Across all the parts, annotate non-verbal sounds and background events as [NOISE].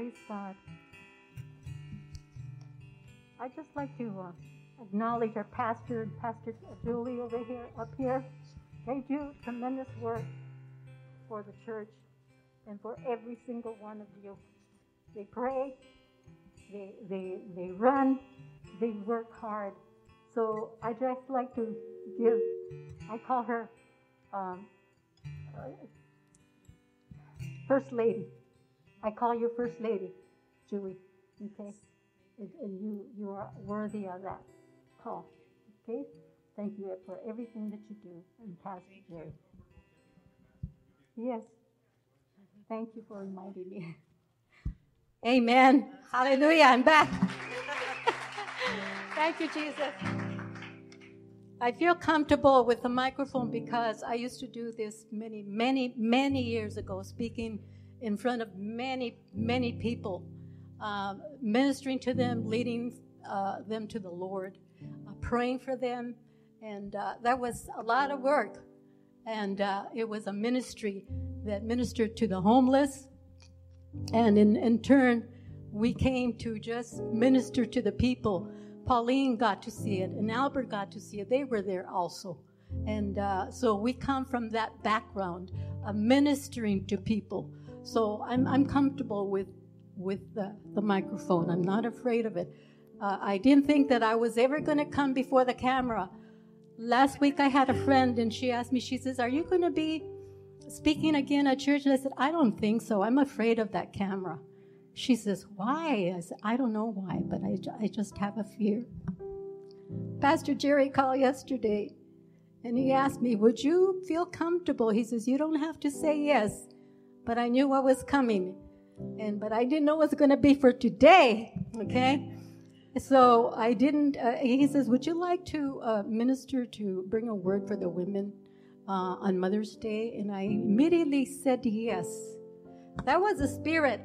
Praise God. I just like to uh, acknowledge our pastor and Pastor Julie over here, up here. They do tremendous work for the church and for every single one of you. They pray, they, they, they run, they work hard. So I just like to give, I call her um, uh, First Lady. I call you First Lady, Julie. Okay? And, and you, you are worthy of that call. Okay? Thank you for everything that you do. And Pastor Jerry. Yes. Thank you for reminding me. [LAUGHS] Amen. Hallelujah. I'm back. [LAUGHS] Thank you, Jesus. I feel comfortable with the microphone because I used to do this many, many, many years ago, speaking in front of many, many people, uh, ministering to them, leading uh, them to the Lord, uh, praying for them. And uh, that was a lot of work. And uh, it was a ministry that ministered to the homeless. And in, in turn, we came to just minister to the people. Pauline got to see it, and Albert got to see it. They were there also. And uh, so we come from that background of ministering to people. So I'm, I'm comfortable with, with the, the microphone. I'm not afraid of it. Uh, I didn't think that I was ever going to come before the camera. Last week I had a friend and she asked me, she says, Are you going to be speaking again at church? And I said, I don't think so. I'm afraid of that camera. She says, Why? I said, I don't know why, but I, I just have a fear. Pastor Jerry called yesterday and he asked me, Would you feel comfortable? He says, You don't have to say yes but I knew what was coming. And but I didn't know what was going to be for today. Okay, so I didn't. Uh, he says, "Would you like to uh, minister to bring a word for the women uh, on Mother's Day?" And I immediately said yes. That was the spirit.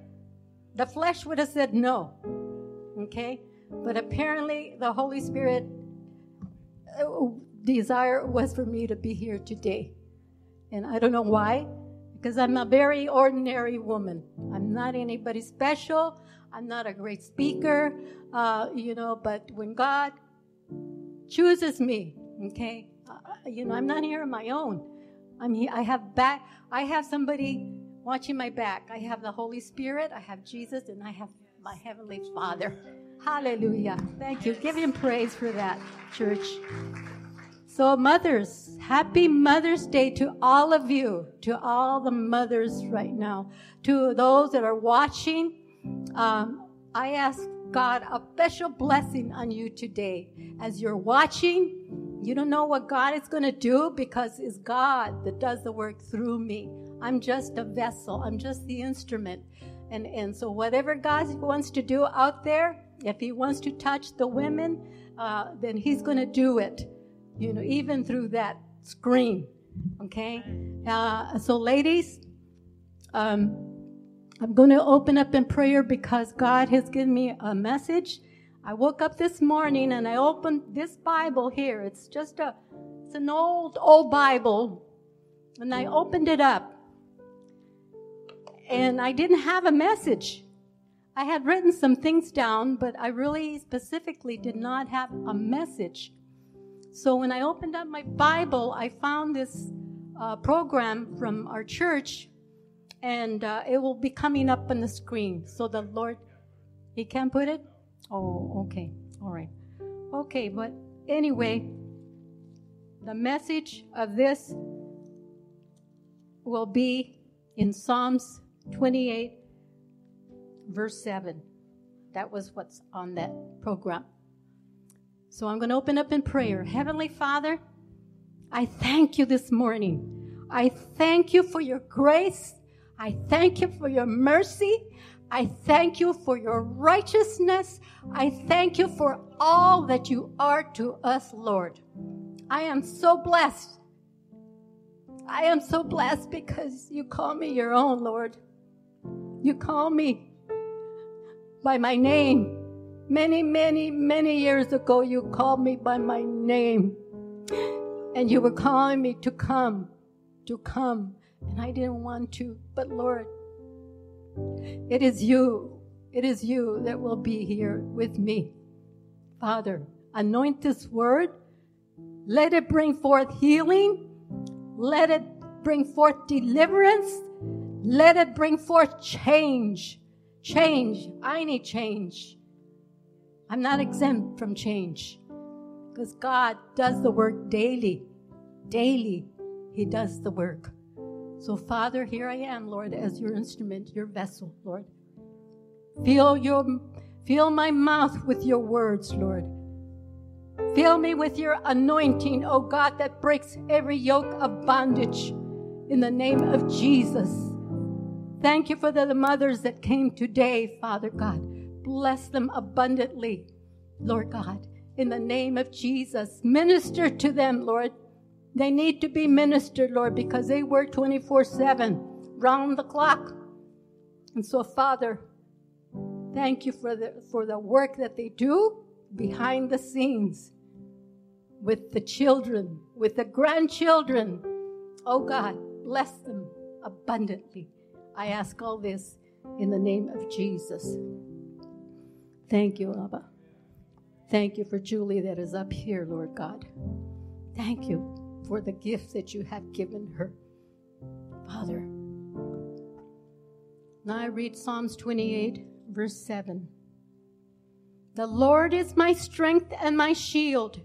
The flesh would have said no. Okay, but apparently the Holy Spirit uh, desire was for me to be here today, and I don't know why because I'm a very ordinary woman. I'm not anybody special. I'm not a great speaker, uh, you know, but when God chooses me, okay, uh, you know, I'm not here on my own. I'm here, I have back, I have somebody watching my back. I have the Holy Spirit, I have Jesus, and I have my Heavenly Father. Hallelujah. Thank you. Give him praise for that, church. So, mothers, happy Mother's Day to all of you, to all the mothers right now, to those that are watching. Um, I ask God a special blessing on you today. As you're watching, you don't know what God is going to do because it's God that does the work through me. I'm just a vessel, I'm just the instrument. And, and so, whatever God wants to do out there, if He wants to touch the women, uh, then He's going to do it you know, even through that screen. Okay? Uh, so, ladies, um, I'm going to open up in prayer because God has given me a message. I woke up this morning and I opened this Bible here. It's just a, it's an old, old Bible. And I opened it up. And I didn't have a message. I had written some things down, but I really specifically did not have a message. So when I opened up my Bible, I found this uh, program from our church, and uh, it will be coming up on the screen. So the Lord, He can put it? Oh, okay. All right. Okay, but anyway, the message of this will be in Psalms 28, verse 7. That was what's on that program. So I'm going to open up in prayer. Heavenly Father, I thank you this morning. I thank you for your grace. I thank you for your mercy. I thank you for your righteousness. I thank you for all that you are to us, Lord. I am so blessed. I am so blessed because you call me your own, Lord. You call me by my name. Many, many, many years ago, you called me by my name. And you were calling me to come, to come. And I didn't want to. But Lord, it is you it is you that will be here with me. Father, anoint this word. Let it bring forth healing. Let it bring forth deliverance. Let it bring forth change. Change. I need change. I'm not exempt from change because God does the work daily. Daily, He does the work. So, Father, here I am, Lord, as your instrument, your vessel, Lord. Fill your fill my mouth with your words, Lord. Fill me with your anointing, oh God, that breaks every yoke of bondage in the name of Jesus. Thank you for the mothers that came today, Father God. Bless them abundantly, Lord God, in the name of Jesus. Minister to them, Lord. They need to be ministered, Lord, because they work 24 7, round the clock. And so, Father, thank you for the, for the work that they do behind the scenes with the children, with the grandchildren. Oh God, bless them abundantly. I ask all this in the name of Jesus. Thank you, Abba. Thank you for Julie that is up here, Lord God. Thank you for the gift that you have given her. Father. Now I read Psalms 28, verse 7. The Lord is my strength and my shield.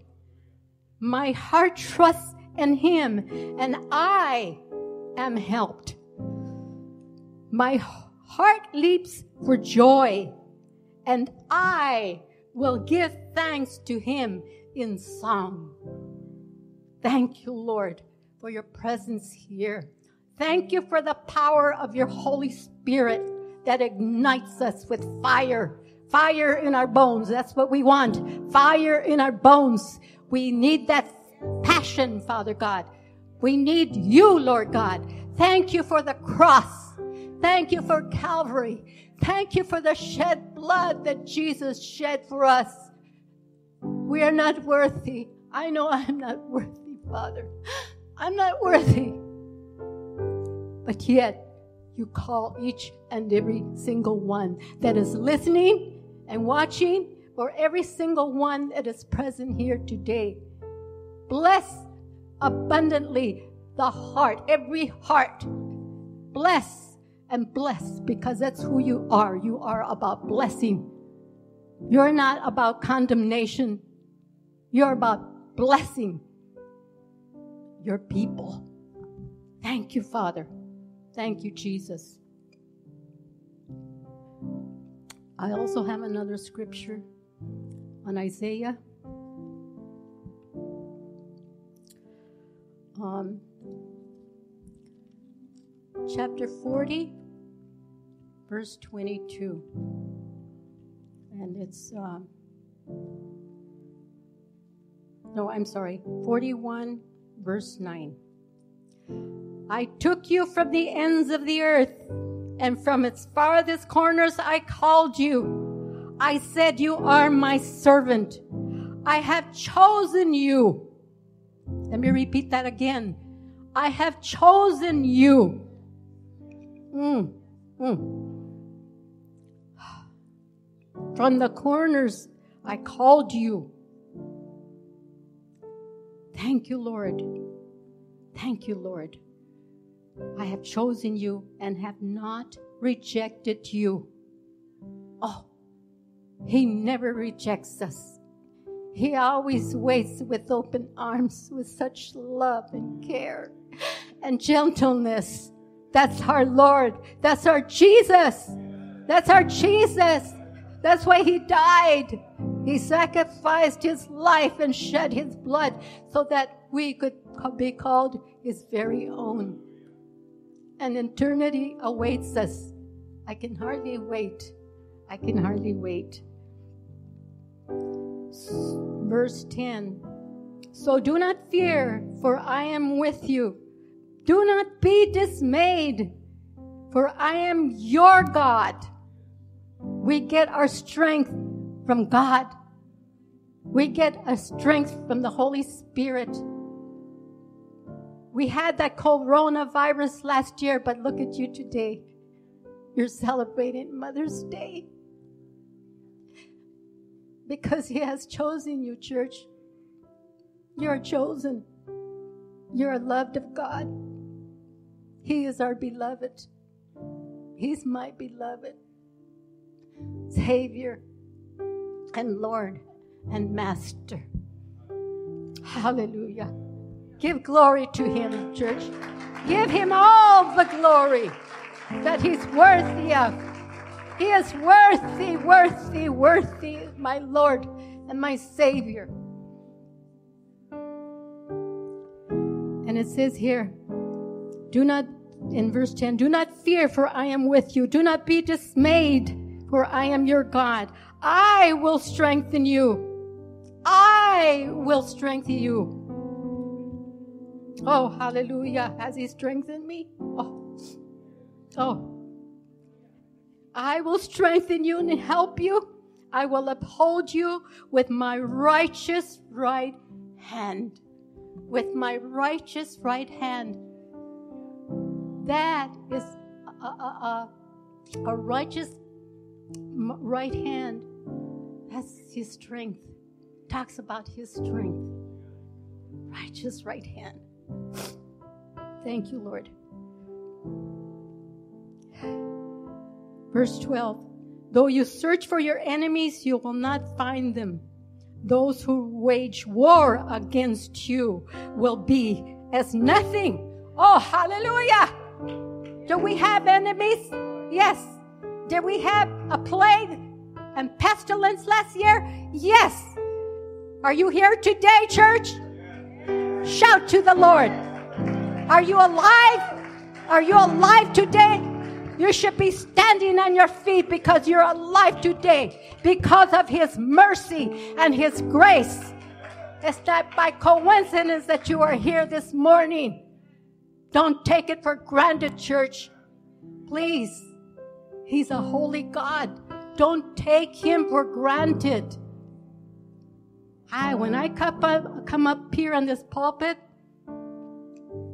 My heart trusts in him, and I am helped. My heart leaps for joy, and I will give thanks to him in song. Thank you, Lord, for your presence here. Thank you for the power of your Holy Spirit that ignites us with fire. Fire in our bones. That's what we want. Fire in our bones. We need that passion, Father God. We need you, Lord God. Thank you for the cross. Thank you for Calvary. Thank you for the shed blood that Jesus shed for us. We are not worthy. I know I'm not worthy. Father. I'm not worthy. But yet, you call each and every single one that is listening and watching, or every single one that is present here today. Bless abundantly the heart, every heart. Bless and bless because that's who you are. You are about blessing. You're not about condemnation. You're about blessing your people. Thank you, Father. Thank you, Jesus. I also have another scripture on Isaiah. Um, chapter 40, verse 22. And it's, uh, no, I'm sorry, 41, verse 9. I took you from the ends of the earth, and from its farthest corners I called you. I said, You are my servant. I have chosen you. Let me repeat that again. I have chosen you. Mm, mm. From the corners I called you. Thank you, Lord. Thank you, Lord. I have chosen you and have not rejected you. Oh, He never rejects us. He always waits with open arms, with such love and care and gentleness. That's our Lord. That's our Jesus. That's our Jesus. That's why He died. He sacrificed his life and shed his blood so that we could be called his very own. And eternity awaits us. I can hardly wait. I can hardly wait. Verse 10 So do not fear, for I am with you. Do not be dismayed, for I am your God. We get our strength from God. We get a strength from the Holy Spirit. We had that coronavirus last year, but look at you today. You're celebrating Mother's Day. because He has chosen you, church. You're chosen. You're loved of God. He is our beloved. He's my beloved Savior and Lord and Master. Hallelujah. Give glory to Him, church. Give Him all the glory that He's worthy of. He is worthy, worthy, worthy, my Lord and my Savior. And it says here, do not, in verse 10, do not fear, for I am with you. Do not be dismayed, for I am your God. I will strengthen you. I will strengthen you. Oh, hallelujah. Has He strengthened me? Oh, oh. I will strengthen you and help you. I will uphold you with my righteous right hand. With my righteous right hand. That is a, a, a, a righteous right hand. That's his strength. Talks about his strength. Righteous right hand. Thank you, Lord. Verse 12 Though you search for your enemies, you will not find them. Those who wage war against you will be as nothing. Oh, hallelujah! Do we have enemies? Yes. Did we have a plague and pestilence last year? Yes. Are you here today, church? Shout to the Lord. Are you alive? Are you alive today? You should be standing on your feet because you're alive today because of His mercy and His grace. It's not by coincidence that you are here this morning. Don't take it for granted, church. Please. He's a holy God. Don't take Him for granted. I, when I come up, come up here on this pulpit,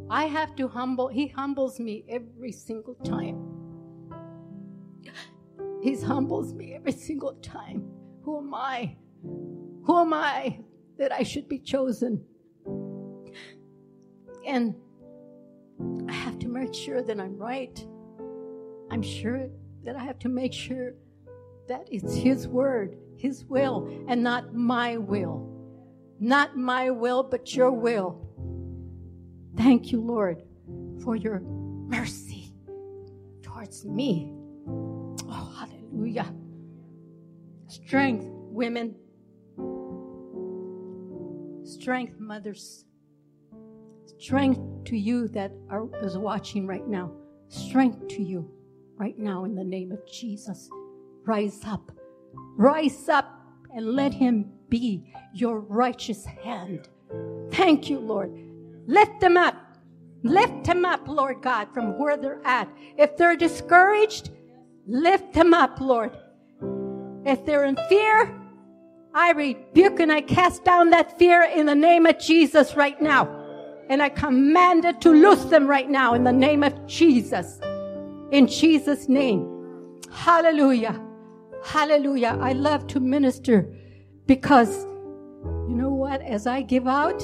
I have to humble, He humbles me every single time. He humbles me every single time. Who am I? Who am I that I should be chosen? And I have to make sure that I'm right. I'm sure that I have to make sure that it's His word, His will, and not my will. Not my will, but your will. Thank you, Lord, for your mercy towards me. Oh, hallelujah. Strength, women. Strength, mothers. Strength to you that are is watching right now. Strength to you right now in the name of Jesus. Rise up. Rise up and let him be your righteous hand. Thank you, Lord. Lift them up. Lift them up, Lord God, from where they're at. If they're discouraged, Lift them up, Lord. If they're in fear, I rebuke and I cast down that fear in the name of Jesus right now. And I command it to loose them right now in the name of Jesus. In Jesus' name. Hallelujah. Hallelujah. I love to minister because you know what? As I give out,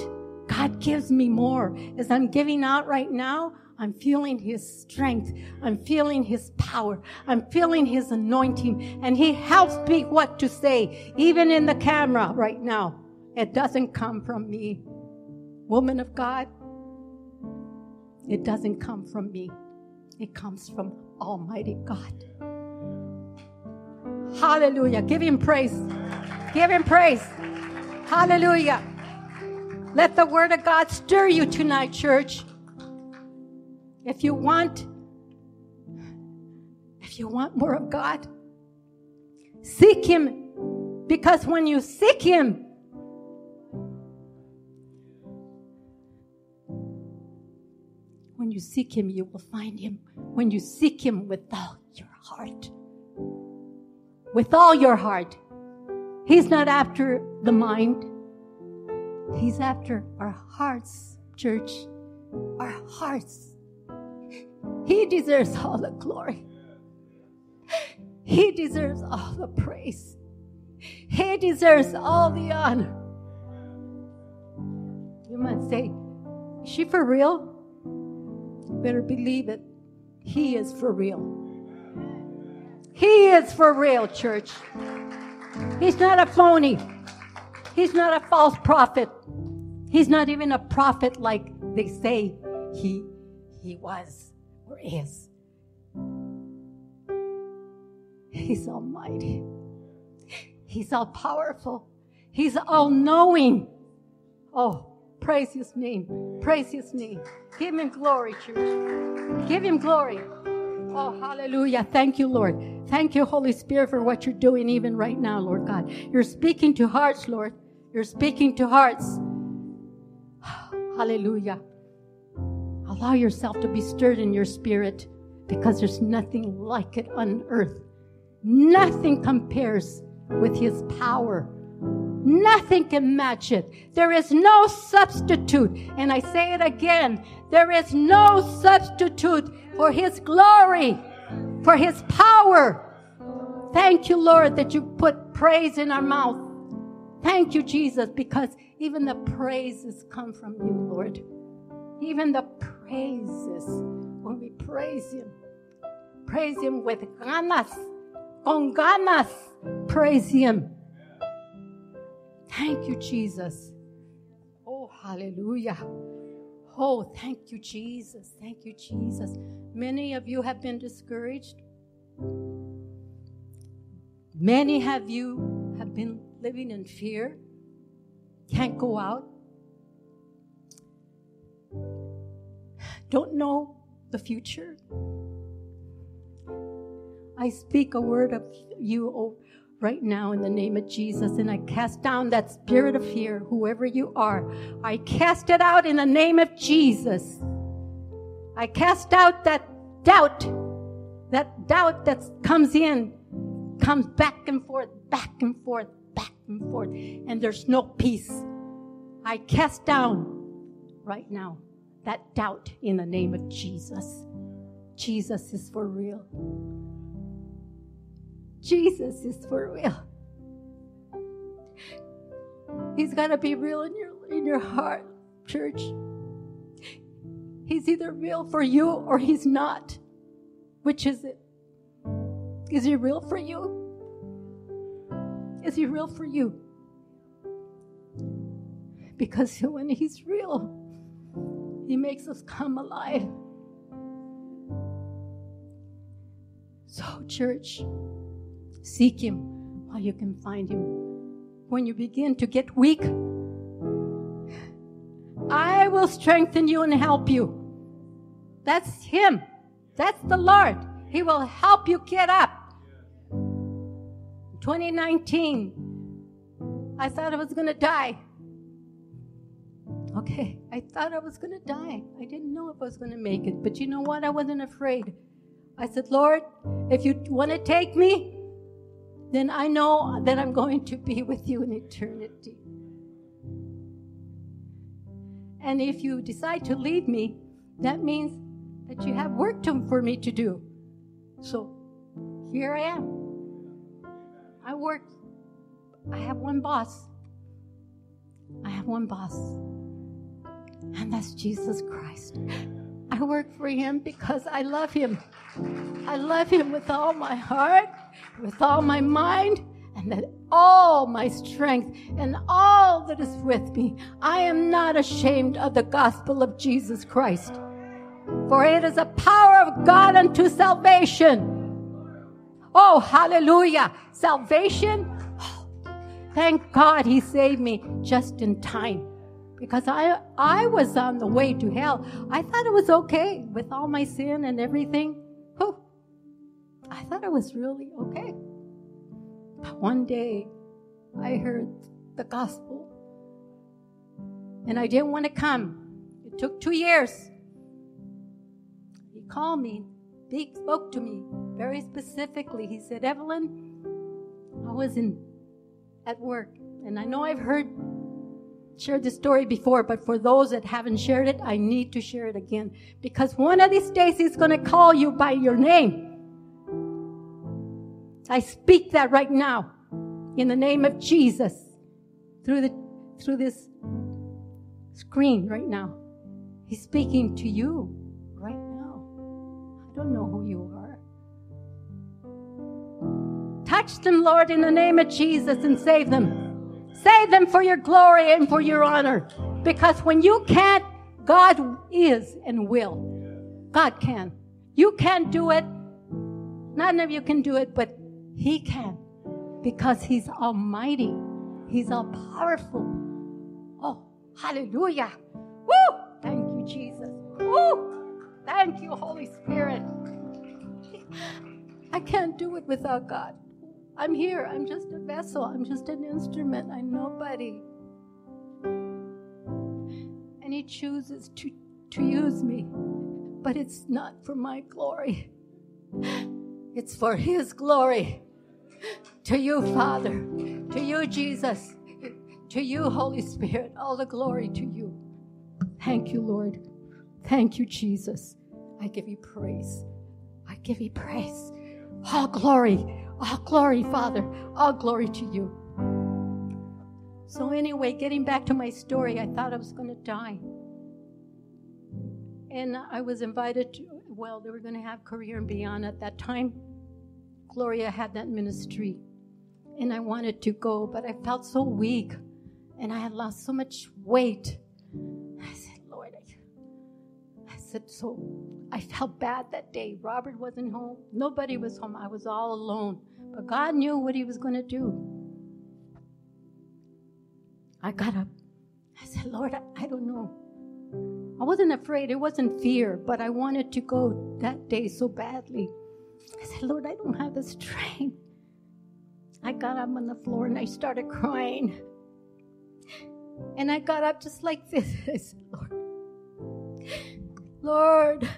God gives me more. As I'm giving out right now, I'm feeling His strength. I'm feeling His power. I'm feeling His anointing. And He helps me what to say, even in the camera right now. It doesn't come from me. Woman of God, it doesn't come from me. It comes from Almighty God. Hallelujah. Give Him praise. Give Him praise. Hallelujah. Let the Word of God stir you tonight, church. If you want, if you want more of God, seek Him. Because when you seek Him, when you seek Him, you will find Him. When you seek Him with all your heart, with all your heart, He's not after the mind, He's after our hearts, church. Our hearts. He deserves all the glory. He deserves all the praise. He deserves all the honor. You might say, Is she for real? Better believe it. He is for real. He is for real, church. He's not a phony. He's not a false prophet. He's not even a prophet like they say he, he was or is. He's almighty. He's all powerful. He's all knowing. Oh, praise his name. Praise his name. Give him glory, church. Give him glory. Oh, hallelujah. Thank you, Lord. Thank you, Holy Spirit, for what you're doing even right now, Lord God. You're speaking to hearts, Lord. You're speaking to hearts. [SIGHS] Hallelujah. Allow yourself to be stirred in your spirit because there's nothing like it on earth. Nothing compares with his power. Nothing can match it. There is no substitute. And I say it again. There is no substitute for his glory, for his power. Thank you, Lord, that you put praise in our mouth. Thank you, Jesus, because even the praises come from you, Lord. Even the praises, when we praise him, praise him with ganas con ganas. Praise Him. Thank you, Jesus. Oh, hallelujah. Oh, thank you, Jesus. Thank you, Jesus. Many of you have been discouraged. Many have you have been living in fear. Can't go out. Don't know the future. I speak a word of you oh, right now in the name of Jesus, and I cast down that spirit of fear, whoever you are. I cast it out in the name of Jesus. I cast out that doubt, that doubt that comes in, comes back and forth, back and forth, back and forth, and there's no peace. I cast down right now that doubt in the name of Jesus. Jesus is for real. Jesus is for real. He's got to be real in your in your heart, church. He's either real for you or he's not. Which is it? Is he real for you? Is he real for you? Because when he's real, he makes us come alive. So, church, Seek Him while you can find Him. When you begin to get weak, I will strengthen you and help you. That's Him. That's the Lord. He will help you get up. 2019, I thought I was going to die. Okay, I thought I was going to die. I didn't know if I was going to make it. But you know what? I wasn't afraid. I said, Lord, if you want to take me, then I know that I'm going to be with you in eternity. And if you decide to leave me, that means that you have work to, for me to do. So here I am. I work. I have one boss. I have one boss. And that's Jesus Christ. I work for him because I love him. I love him with all my heart, with all my mind, and that all my strength and all that is with me. I am not ashamed of the gospel of Jesus Christ. For it is a power of God unto salvation. Oh, hallelujah. Salvation. Oh, thank God he saved me just in time because I, I was on the way to hell. I thought it was okay with all my sin and everything. I thought it was really okay. But one day I heard the gospel and I didn't want to come. It took two years. He called me, he spoke to me very specifically. He said, Evelyn, I was in at work, and I know I've heard shared this story before, but for those that haven't shared it, I need to share it again. Because one of these days he's going to call you by your name. I speak that right now. in the name of Jesus through the through this screen right now. He's speaking to you right now. I don't know who you are. Touch them, Lord, in the name of Jesus and save them. Save them for your glory and for your honor. Because when you can't, God is and will. God can. You can't do it. None of you can do it, but He can. Because He's almighty. He's all powerful. Oh, hallelujah. Woo! Thank you, Jesus. Woo! Thank you, Holy Spirit. I can't do it without God. I'm here. I'm just a vessel. I'm just an instrument. I'm nobody. And He chooses to, to use me. But it's not for my glory, it's for His glory. To you, Father. To you, Jesus. To you, Holy Spirit. All the glory to you. Thank you, Lord. Thank you, Jesus. I give you praise. I give you praise. All glory all glory, Father. All glory to you. So, anyway, getting back to my story, I thought I was going to die. And I was invited to, well, they were going to have Career and Beyond at that time. Gloria had that ministry. And I wanted to go, but I felt so weak. And I had lost so much weight. I said, Lord, I, I said, so I felt bad that day. Robert wasn't home. Nobody was home. I was all alone. But God knew what He was going to do. I got up. I said, Lord, I, I don't know. I wasn't afraid. It wasn't fear, but I wanted to go that day so badly. I said, Lord, I don't have the strength. I got up on the floor and I started crying. And I got up just like this. [LAUGHS] I said, Lord, Lord,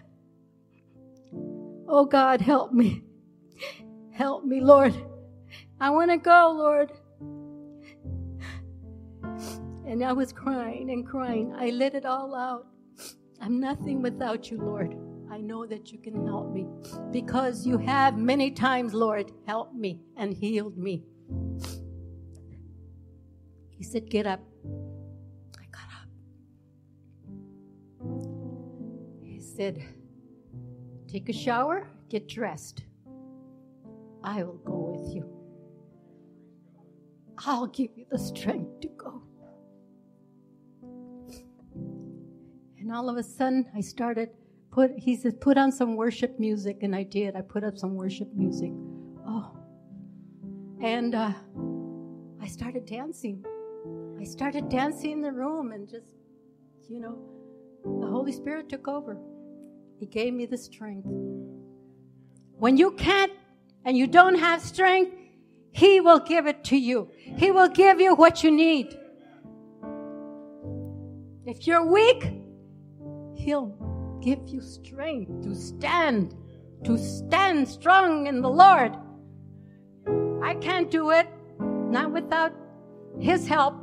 oh God, help me. Help me, Lord. I want to go, Lord. And I was crying and crying. I let it all out. I'm nothing without you, Lord. I know that you can help me because you have many times, Lord, helped me and healed me. He said, Get up. I got up. He said, Take a shower, get dressed. I will go with you. I'll give you the strength to go. And all of a sudden, I started put. He "Put on some worship music," and I did. I put up some worship music. Oh, and uh, I started dancing. I started dancing in the room, and just, you know, the Holy Spirit took over. He gave me the strength. When you can't and you don't have strength, He will give it to you. He will give you what you need. If you're weak, He'll give you strength to stand, to stand strong in the Lord. I can't do it, not without His help.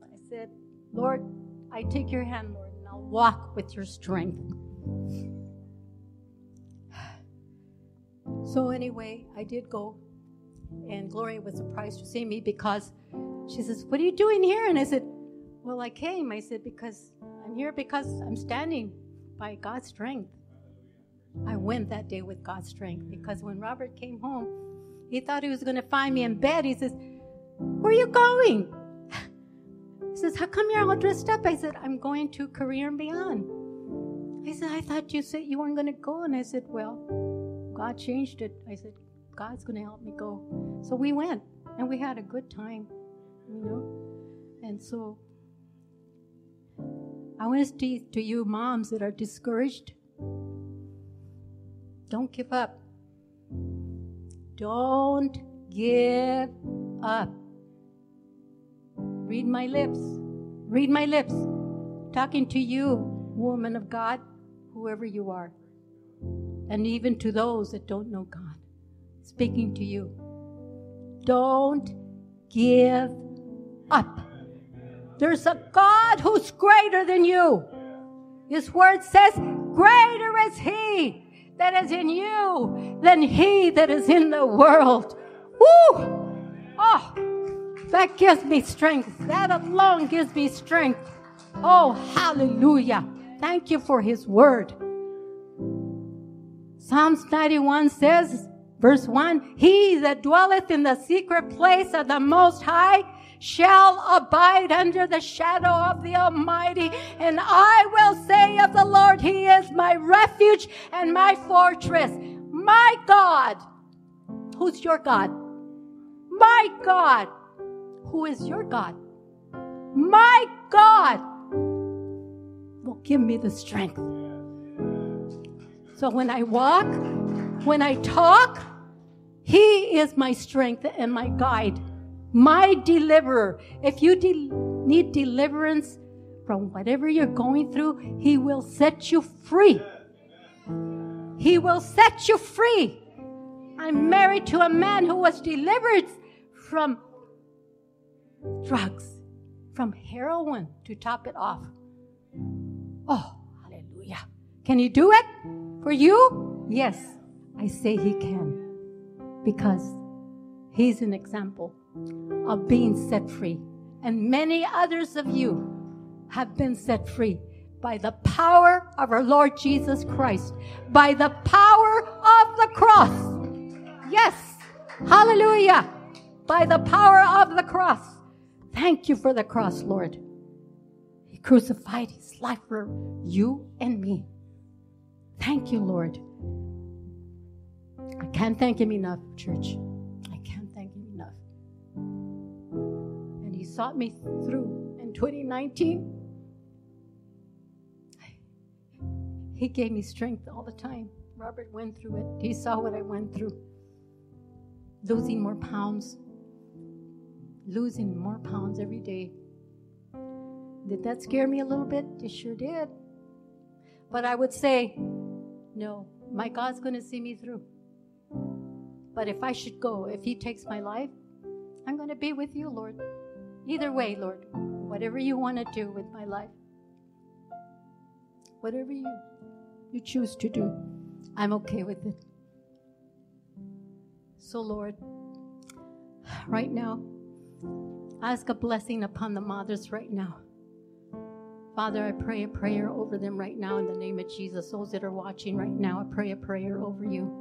I said, Lord, I take your hand, Lord, and I'll walk with your strength. [SIGHS] So, anyway, I did go, and Gloria was surprised to see me because she says, What are you doing here? And I said, Well, I came. I said, Because I'm here because I'm standing by God's strength. I went that day with God's strength because when Robert came home, he thought he was going to find me in bed. He says, Where are you going? He says, How come you're all dressed up? I said, I'm going to Career and Beyond. He said, I thought you said you weren't going to go. And I said, Well, God changed it. I said, God's going to help me go. So we went and we had a good time, you know. And so I want to say to you, moms that are discouraged, don't give up. Don't give up. Read my lips. Read my lips. Talking to you, woman of God, whoever you are and even to those that don't know God, speaking to you. Don't give up. There's a God who's greater than you. His word says, Greater is He that is in you than He that is in the world. Woo! Oh, that gives me strength. That alone gives me strength. Oh, hallelujah. Thank you for his word. Psalms 91 says, verse 1 He that dwelleth in the secret place of the Most High shall abide under the shadow of the Almighty. And I will say of the Lord, He is my refuge and my fortress. My God. Who's your God? My God. Who is your God? My God will give me the strength. So when I walk, when I talk, He is my strength and my guide, my deliverer. If you de- need deliverance from whatever you're going through, He will set you free. He will set you free. I'm married to a man who was delivered from drugs, from heroin to top it off. Oh, hallelujah. Can He do it for you? Yes, I say he can. Because he's an example of being set free. And many others of you have been set free by the power of our Lord Jesus Christ, by the power of the cross. Yes, hallelujah, by the power of the cross. Thank you for the cross, Lord. He crucified his life for you and me. Thank you, Lord. I can't thank him enough, church. Sought me through in 2019. He gave me strength all the time. Robert went through it. He saw what I went through. Losing more pounds, losing more pounds every day. Did that scare me a little bit? It sure did. But I would say, no, my God's going to see me through. But if I should go, if He takes my life, I'm going to be with you, Lord. Either way, Lord, whatever you want to do with my life, whatever you, you choose to do, I'm okay with it. So, Lord, right now, ask a blessing upon the mothers right now. Father, I pray a prayer over them right now in the name of Jesus. Those that are watching right now, I pray a prayer over you.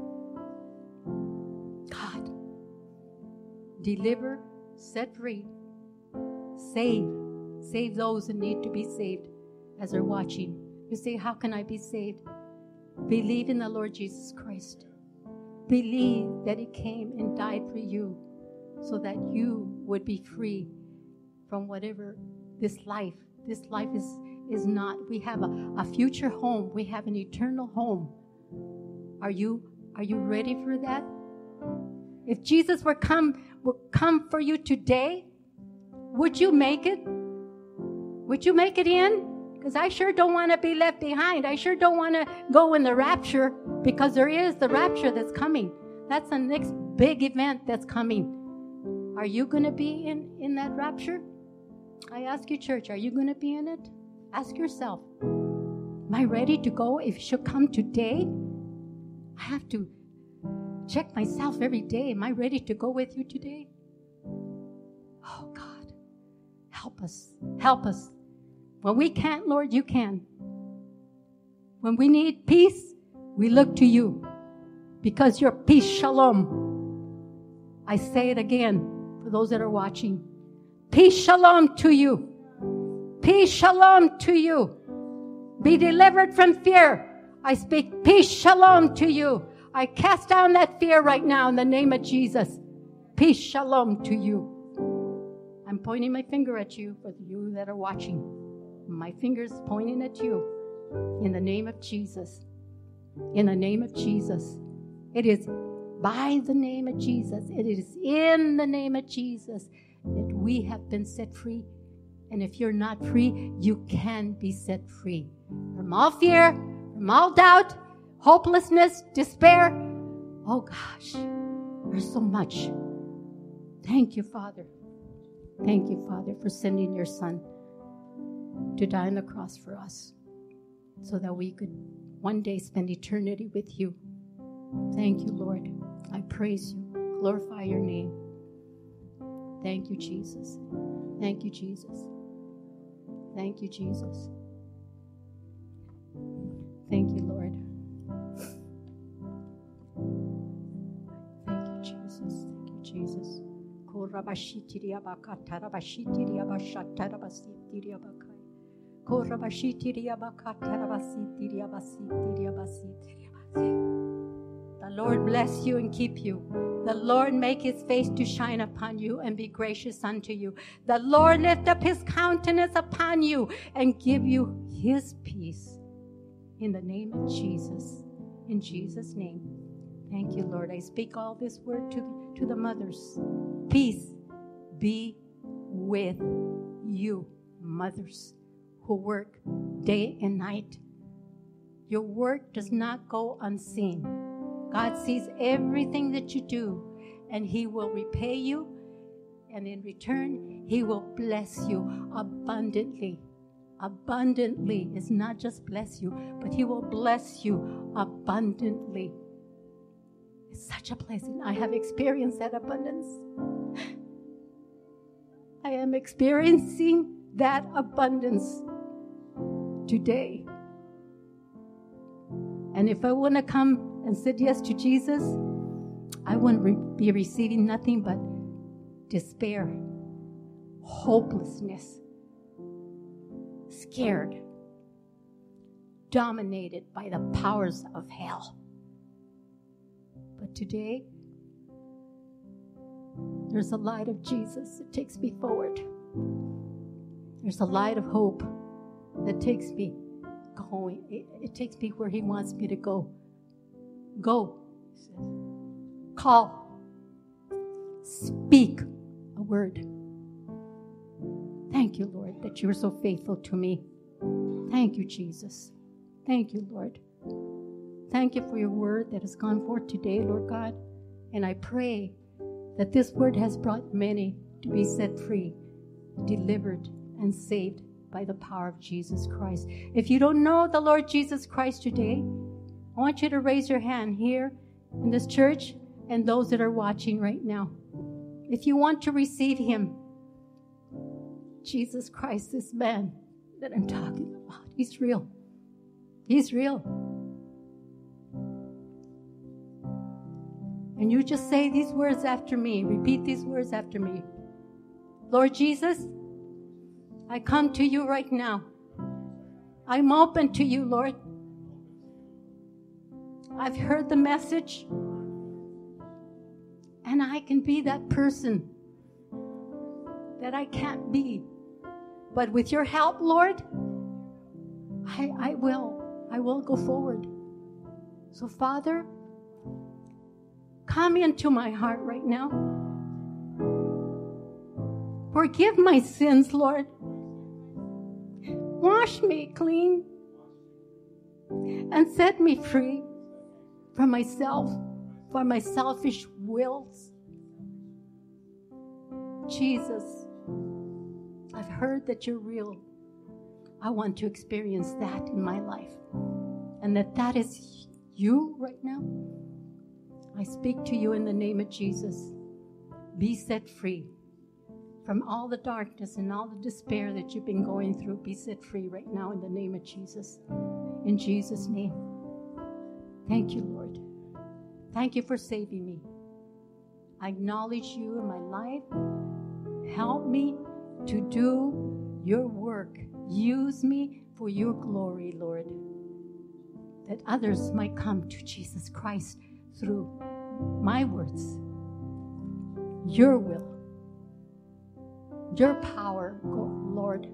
God, deliver, set free, save, save those that need to be saved as they're watching. You say, How can I be saved? Believe in the Lord Jesus Christ. Believe that He came and died for you so that you would be free from whatever this life this life is is not we have a, a future home we have an eternal home are you are you ready for that if jesus were come would come for you today would you make it would you make it in because i sure don't want to be left behind i sure don't want to go in the rapture because there is the rapture that's coming that's the next big event that's coming are you going to be in in that rapture I ask you, church, are you going to be in it? Ask yourself, am I ready to go? If it should come today, I have to check myself every day. Am I ready to go with you today? Help us. Help us. When we can't, Lord, you can. When we need peace, we look to you because your peace, shalom. I say it again for those that are watching. Peace, shalom to you. Peace, shalom to you. Be delivered from fear. I speak peace, shalom to you. I cast down that fear right now in the name of Jesus. Peace, shalom to you. I'm pointing my finger at you for you that are watching. My finger's pointing at you in the name of Jesus. In the name of Jesus. It is by the name of Jesus. It is in the name of Jesus that we have been set free. And if you're not free, you can be set free from all fear, from all doubt, hopelessness, despair. Oh gosh, there's so much. Thank you, Father. Thank you, Father, for sending your Son to die on the cross for us so that we could one day spend eternity with you. Thank you, Lord. I praise you, glorify your name. Thank you, Jesus. Thank you, Jesus. Thank you, Jesus. The Lord bless you and keep you. The Lord make his face to shine upon you and be gracious unto you. The Lord lift up his countenance upon you and give you his peace. In the name of Jesus. In Jesus' name. Thank you, Lord. I speak all this word to the, to the mothers. Peace be with you, mothers who work day and night. Your work does not go unseen. God sees everything that you do, and He will repay you, and in return, He will bless you abundantly. Abundantly is not just bless you, but He will bless you abundantly. It's such a blessing. I have experienced that abundance. I am experiencing that abundance today. And if I want to come and said yes to Jesus, I wouldn't re- be receiving nothing but despair, hopelessness, scared, dominated by the powers of hell. But today, there's a light of Jesus that takes me forward. There's a light of hope that takes me going. It, it takes me where He wants me to go. Go, he says. Call. Speak a word. Thank you, Lord, that you're so faithful to me. Thank you, Jesus. Thank you, Lord. Thank you for your word that has gone forth today, Lord God. And I pray that this word has brought many to be set free, delivered, and saved by the power of Jesus Christ. If you don't know the Lord Jesus Christ today, I want you to raise your hand here in this church and those that are watching right now. If you want to receive Him, Jesus Christ, this man that I'm talking about, He's real. He's real. And you just say these words after me. Repeat these words after me. Lord Jesus, I come to you right now. I'm open to you, Lord. I've heard the message, and I can be that person that I can't be. But with your help, Lord, I, I will. I will go forward. So, Father, come into my heart right now. Forgive my sins, Lord. Wash me clean and set me free from myself, from my selfish wills. Jesus, I've heard that you're real. I want to experience that in my life. And that that is you right now. I speak to you in the name of Jesus. Be set free from all the darkness and all the despair that you've been going through. Be set free right now in the name of Jesus. In Jesus' name. Thank you, Lord. Thank you for saving me. I acknowledge you in my life. Help me to do your work. Use me for your glory, Lord. That others might come to Jesus Christ through my words, your will, your power, Lord,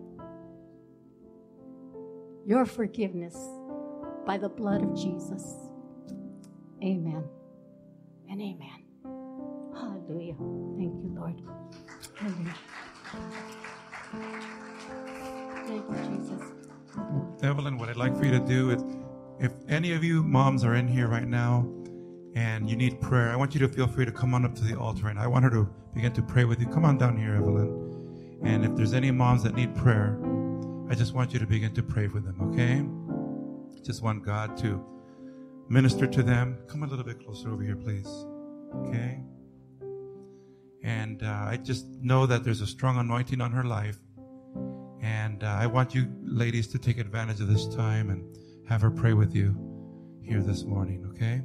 your forgiveness by the blood of Jesus. Amen and amen. Hallelujah. Thank you, Lord. Hallelujah. Thank you, Jesus. Evelyn, what I'd like for you to do is if any of you moms are in here right now and you need prayer, I want you to feel free to come on up to the altar and I want her to begin to pray with you. Come on down here, Evelyn. And if there's any moms that need prayer, I just want you to begin to pray for them, okay? Just want God to minister to them. Come a little bit closer over here, please. Okay? And uh, I just know that there's a strong anointing on her life. And uh, I want you ladies to take advantage of this time and have her pray with you here this morning, okay?